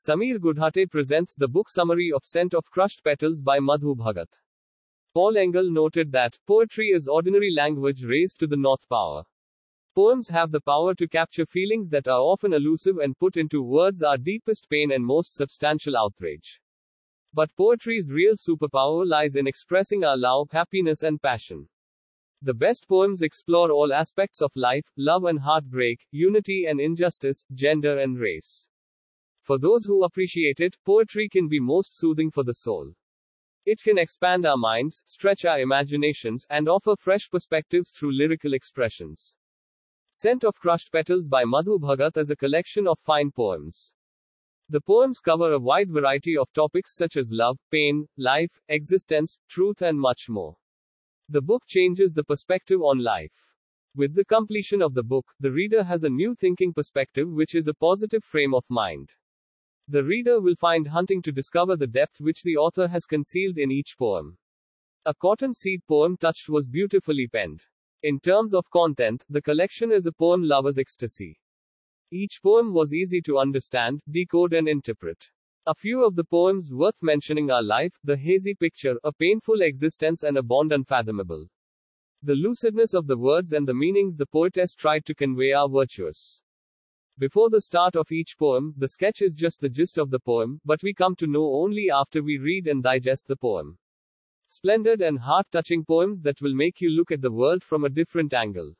Samir Gudhate presents the book summary of Scent of Crushed Petals by Madhu Bhagat. Paul Engle noted that poetry is ordinary language raised to the nth power. Poems have the power to capture feelings that are often elusive and put into words our deepest pain and most substantial outrage. But poetry's real superpower lies in expressing our love, happiness, and passion. The best poems explore all aspects of life, love and heartbreak, unity and injustice, gender and race. For those who appreciate it, poetry can be most soothing for the soul. It can expand our minds, stretch our imaginations, and offer fresh perspectives through lyrical expressions. Scent of Crushed Petals by Madhu Bhagat is a collection of fine poems. The poems cover a wide variety of topics such as love, pain, life, existence, truth, and much more. The book changes the perspective on life. With the completion of the book, the reader has a new thinking perspective, which is a positive frame of mind. The reader will find hunting to discover the depth which the author has concealed in each poem. A cotton seed poem touched was beautifully penned. In terms of content, the collection is a poem lover's ecstasy. Each poem was easy to understand, decode, and interpret. A few of the poems worth mentioning are Life, The Hazy Picture, A Painful Existence, and A Bond Unfathomable. The lucidness of the words and the meanings the poetess tried to convey are virtuous. Before the start of each poem, the sketch is just the gist of the poem, but we come to know only after we read and digest the poem. Splendid and heart touching poems that will make you look at the world from a different angle.